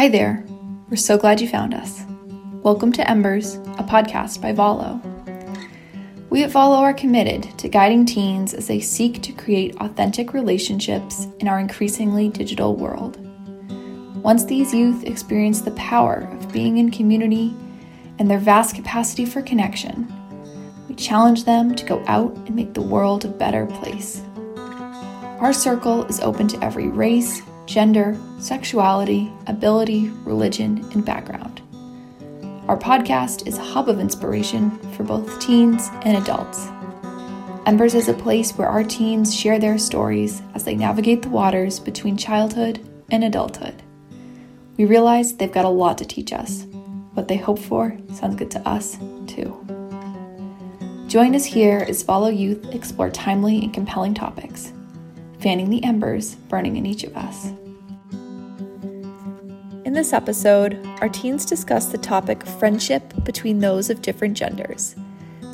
Hi there. We're so glad you found us. Welcome to Embers, a podcast by Valo. We at Valo are committed to guiding teens as they seek to create authentic relationships in our increasingly digital world. Once these youth experience the power of being in community and their vast capacity for connection, we challenge them to go out and make the world a better place. Our circle is open to every race, gender, sexuality, ability, religion, and background. Our podcast is a hub of inspiration for both teens and adults. Embers is a place where our teens share their stories as they navigate the waters between childhood and adulthood. We realize they've got a lot to teach us. What they hope for sounds good to us, too. Join us here as Valo Youth explore timely and compelling topics fanning the embers burning in each of us. In this episode, our teens discuss the topic of friendship between those of different genders.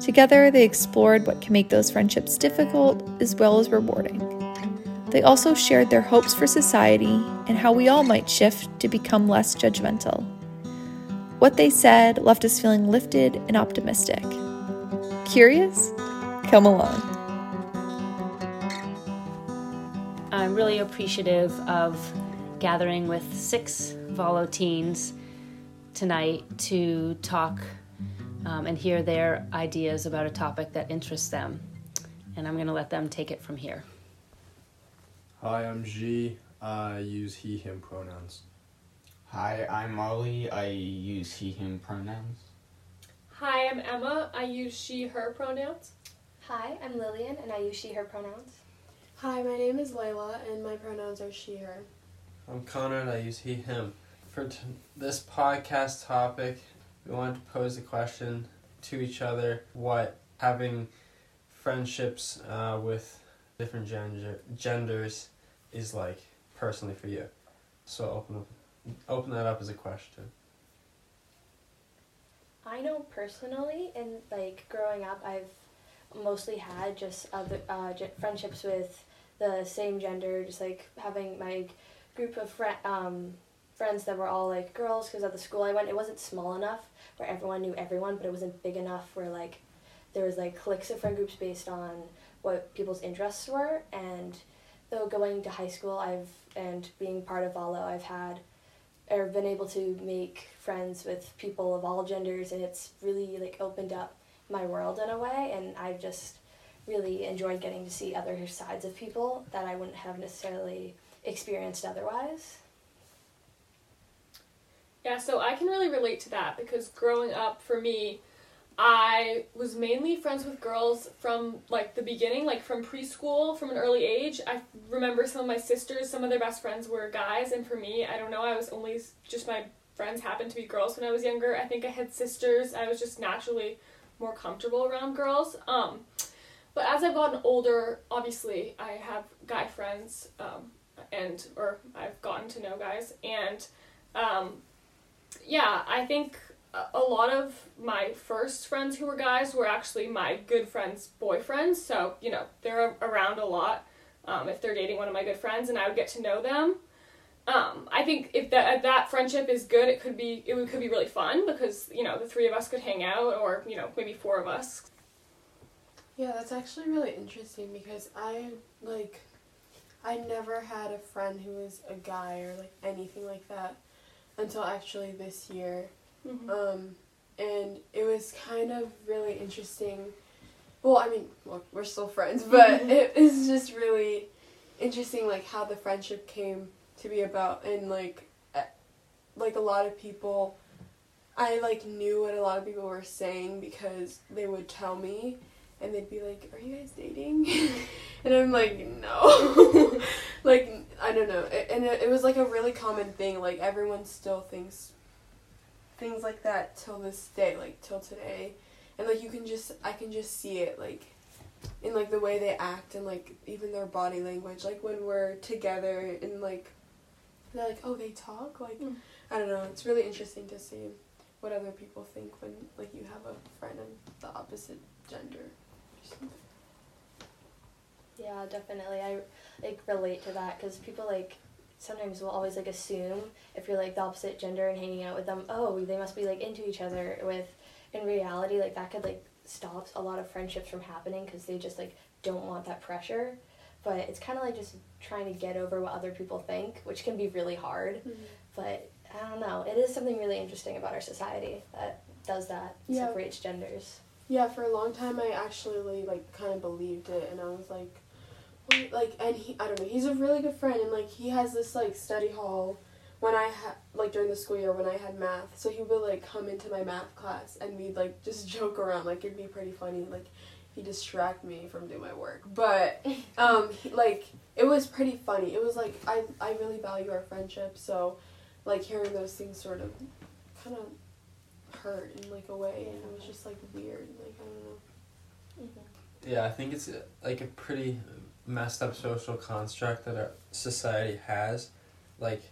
Together, they explored what can make those friendships difficult as well as rewarding. They also shared their hopes for society and how we all might shift to become less judgmental. What they said left us feeling lifted and optimistic. Curious? Come along. I'm really appreciative of gathering with six Valo teens tonight to talk um, and hear their ideas about a topic that interests them. And I'm going to let them take it from here. Hi, I'm G. I use he, him pronouns. Hi, I'm Ollie. I use he, him pronouns. Hi, I'm Emma. I use she, her pronouns. Hi, I'm Lillian and I use she, her pronouns. Hi, my name is Layla and my pronouns are she, her. I'm Connor and I use he, him. For t- this podcast topic, we wanted to pose a question to each other what having friendships uh, with different gender- genders is like personally for you. So open up, open that up as a question. I know personally, and like growing up, I've mostly had just other uh, j- friendships with the same gender, just like having my group of um, friends that were all like girls because at the school I went, it wasn't small enough where everyone knew everyone, but it wasn't big enough where like there was like cliques of friend groups based on what people's interests were. And though going to high school, I've and being part of Valo, I've had or been able to make friends with people of all genders, and it's really like opened up my world in a way. And I've just really enjoyed getting to see other sides of people that I wouldn't have necessarily experienced otherwise. Yeah, so I can really relate to that because growing up for me, I was mainly friends with girls from like the beginning, like from preschool, from an early age. I remember some of my sisters, some of their best friends were guys, and for me, I don't know, I was only just my friends happened to be girls when I was younger. I think I had sisters. I was just naturally more comfortable around girls. Um, but as I've gotten older, obviously I have guy friends, um, and or I've gotten to know guys, and um, yeah, I think a- lot of my first friends who were guys were actually my good friends' boyfriends. So you know they're around a lot um, if they're dating one of my good friends, and I would get to know them. Um, I think if that that friendship is good, it could be it could be really fun because you know the three of us could hang out, or you know maybe four of us. Yeah, that's actually really interesting because I like I never had a friend who was a guy or like anything like that until actually this year. Mhm. Um and it was kind of really interesting. Well, I mean, well, we're still friends, but it is just really interesting like how the friendship came to be about and like like a lot of people I like knew what a lot of people were saying because they would tell me and they'd be like, "Are you guys dating?" and I'm like, "No." like I don't know. It, and it, it was like a really common thing. Like everyone still thinks things like that till this day, like till today. And like you can just I can just see it like in like the way they act and like even their body language. Like when we're together and like they're like, "Oh, they talk?" Like Mm. I don't know. It's really interesting to see what other people think when like you have a friend of the opposite gender. Yeah, definitely. I like relate to that because people like sometimes we'll always like assume if you're like the opposite gender and hanging out with them, oh, they must be like into each other. With in reality, like that could like stop a lot of friendships from happening because they just like don't want that pressure. But it's kind of like just trying to get over what other people think, which can be really hard. Mm-hmm. But I don't know. It is something really interesting about our society that does that, Yeah. separates genders. Yeah, for a long time I actually like kind of believed it, and I was like, like, and he, I don't know, he's a really good friend, and like he has this like study hall when I had like during the school year when I had math, so he would like come into my math class and we'd like just joke around, like it'd be pretty funny, like he distract me from doing my work, but um he, like it was pretty funny. It was like I I really value our friendship, so like hearing those things sort of kind of hurt in like a way and it was just like weird like i don't know Yeah, I think it's like a pretty messed up social construct that our society has, like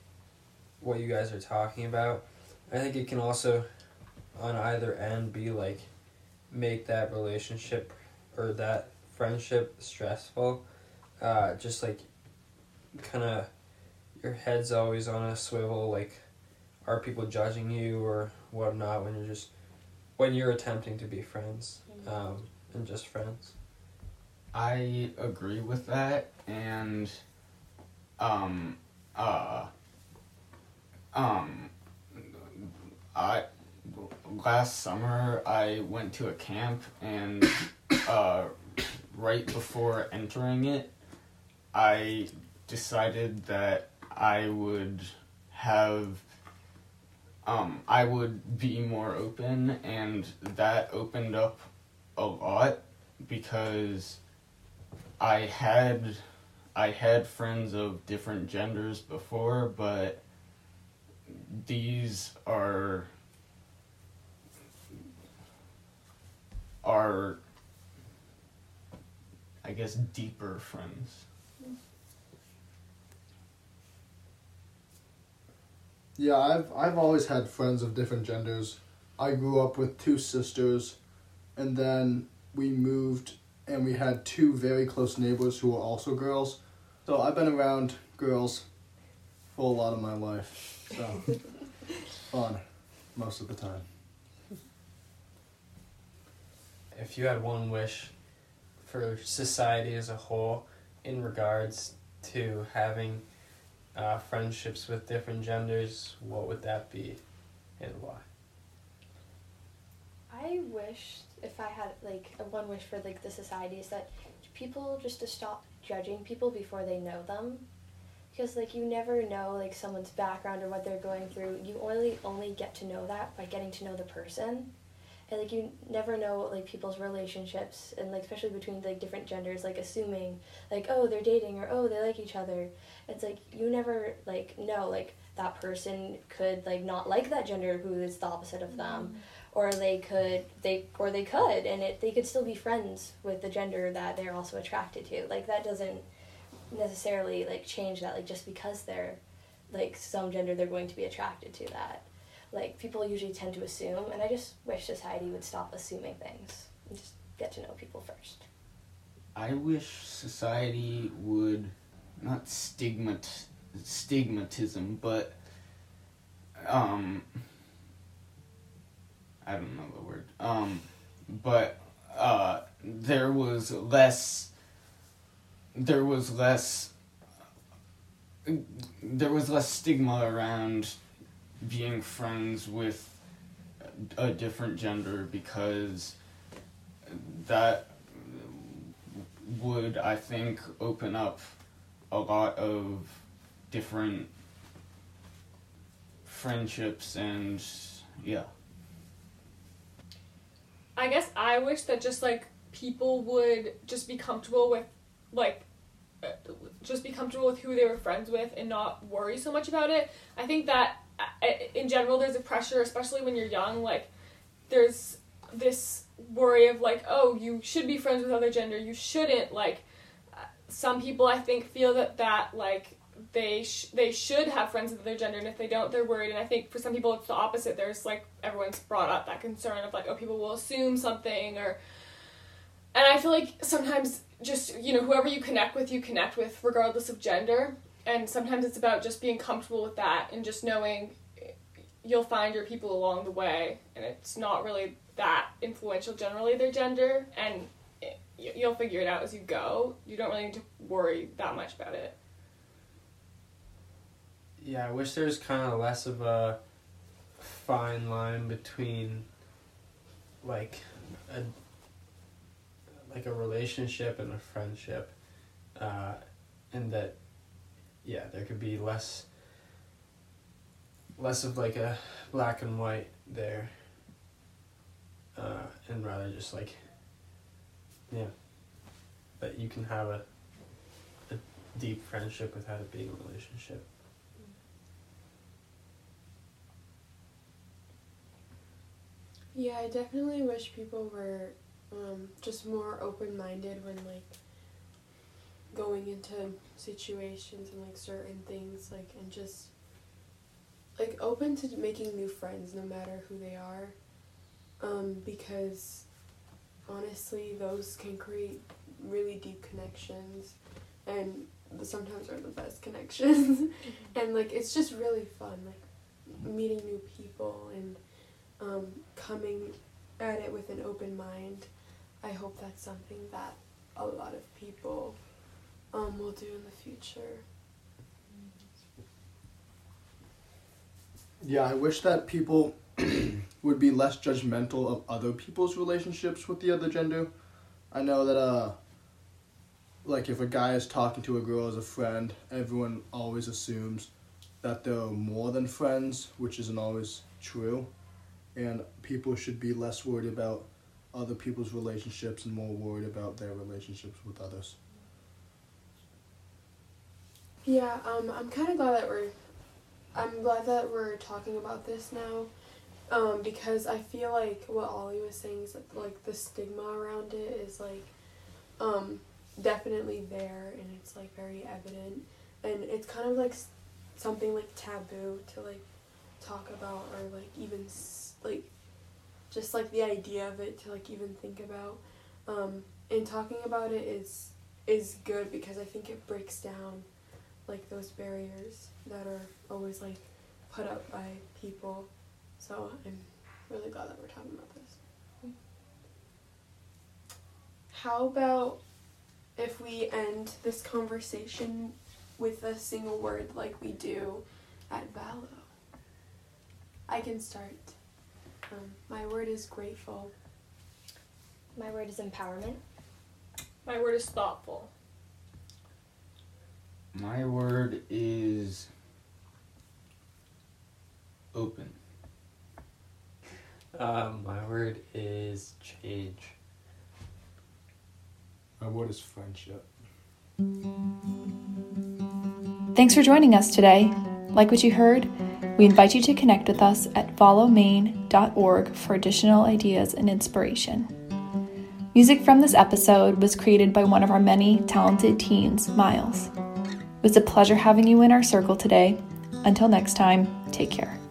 what you guys are talking about. I think it can also, on either end, be like make that relationship or that friendship stressful. Uh, just like kind of your head's always on a swivel. Like, are people judging you or whatnot when you're just when you're attempting to be friends um, and just friends. I agree with that, and um, uh, um, I last summer I went to a camp, and uh, right before entering it, I decided that I would have. Um, I would be more open, and that opened up a lot because I had I had friends of different genders before, but these are are I guess deeper friends. Yeah, I've I've always had friends of different genders. I grew up with two sisters, and then we moved and we had two very close neighbors who were also girls. So I've been around girls for a lot of my life. So it's fun most of the time. If you had one wish for society as a whole in regards to having uh, friendships with different genders, what would that be and why? I wish if I had like a one wish for like the society is that people just to stop judging people before they know them. Because like you never know like someone's background or what they're going through. You only only get to know that by getting to know the person. And like you never know like people's relationships and like especially between like different genders, like assuming like, oh they're dating or oh they like each other. It's like you never like know like that person could like not like that gender who is the opposite of them. Mm-hmm. Or they could they or they could and it they could still be friends with the gender that they're also attracted to. Like that doesn't necessarily like change that like just because they're like some gender they're going to be attracted to that like people usually tend to assume and i just wish society would stop assuming things and just get to know people first I wish society would not stigmat stigmatism, but um I don't know the word. Um but uh there was less there was less there was less stigma around being friends with a different gender because that would I think open up a lot of different friendships and yeah. I guess I wish that just like people would just be comfortable with like uh, just be comfortable with who they were friends with and not worry so much about it. I think that in general there's a pressure especially when you're young like there's this worry of like oh you should be friends with other gender you shouldn't like uh, some people I think feel that that like they sh- they should have friends with their gender and if they don't they're worried and I think for some people it's the opposite there's like everyone's brought up that concern of like oh people will assume something or and I feel like sometimes just you know whoever you connect with you connect with regardless of gender and sometimes it's about just being comfortable with that and just knowing you'll find your people along the way. And it's not really that influential generally their gender. And it, you'll figure it out as you go. You don't really need to worry that much about it. Yeah, I wish there was kind of less of a fine line between like a like a relationship and a friendship, uh, and that yeah, there could be less less of like a black and white there, uh, and rather just like yeah, that you can have a a deep friendship without it being a relationship. Yeah, I definitely wish people were um, just more open minded when like going into situations and like certain things like and just like open to making new friends no matter who they are. Um, because honestly those can create really deep connections and sometimes are the best connections. And like it's just really fun like meeting new people and um, coming at it with an open mind. I hope that's something that a lot of people um, will do in the future. Yeah, I wish that people would be less judgmental of other people's relationships with the other gender. I know that uh like if a guy is talking to a girl as a friend, everyone always assumes that they're more than friends, which isn't always true. And people should be less worried about other people's relationships and more worried about their relationships with others. Yeah, um, I'm kind of glad that we're. I'm glad that we're talking about this now, um, because I feel like what Ollie was saying is that like the stigma around it is like, um, definitely there and it's like very evident, and it's kind of like something like taboo to like talk about or like even like, just like the idea of it to like even think about, um, and talking about it is is good because I think it breaks down like those barriers that are always like put up by people. So I'm really glad that we're talking about this. How about if we end this conversation with a single word like we do at Valo? I can start. Um, my word is grateful. My word is empowerment. my word is thoughtful My word is open. Um, my word is change. My word is friendship. Thanks for joining us today. Like what you heard? We invite you to connect with us at valomaine.org for additional ideas and inspiration. Music from this episode was created by one of our many talented teens, Miles. It was a pleasure having you in our circle today. Until next time, take care.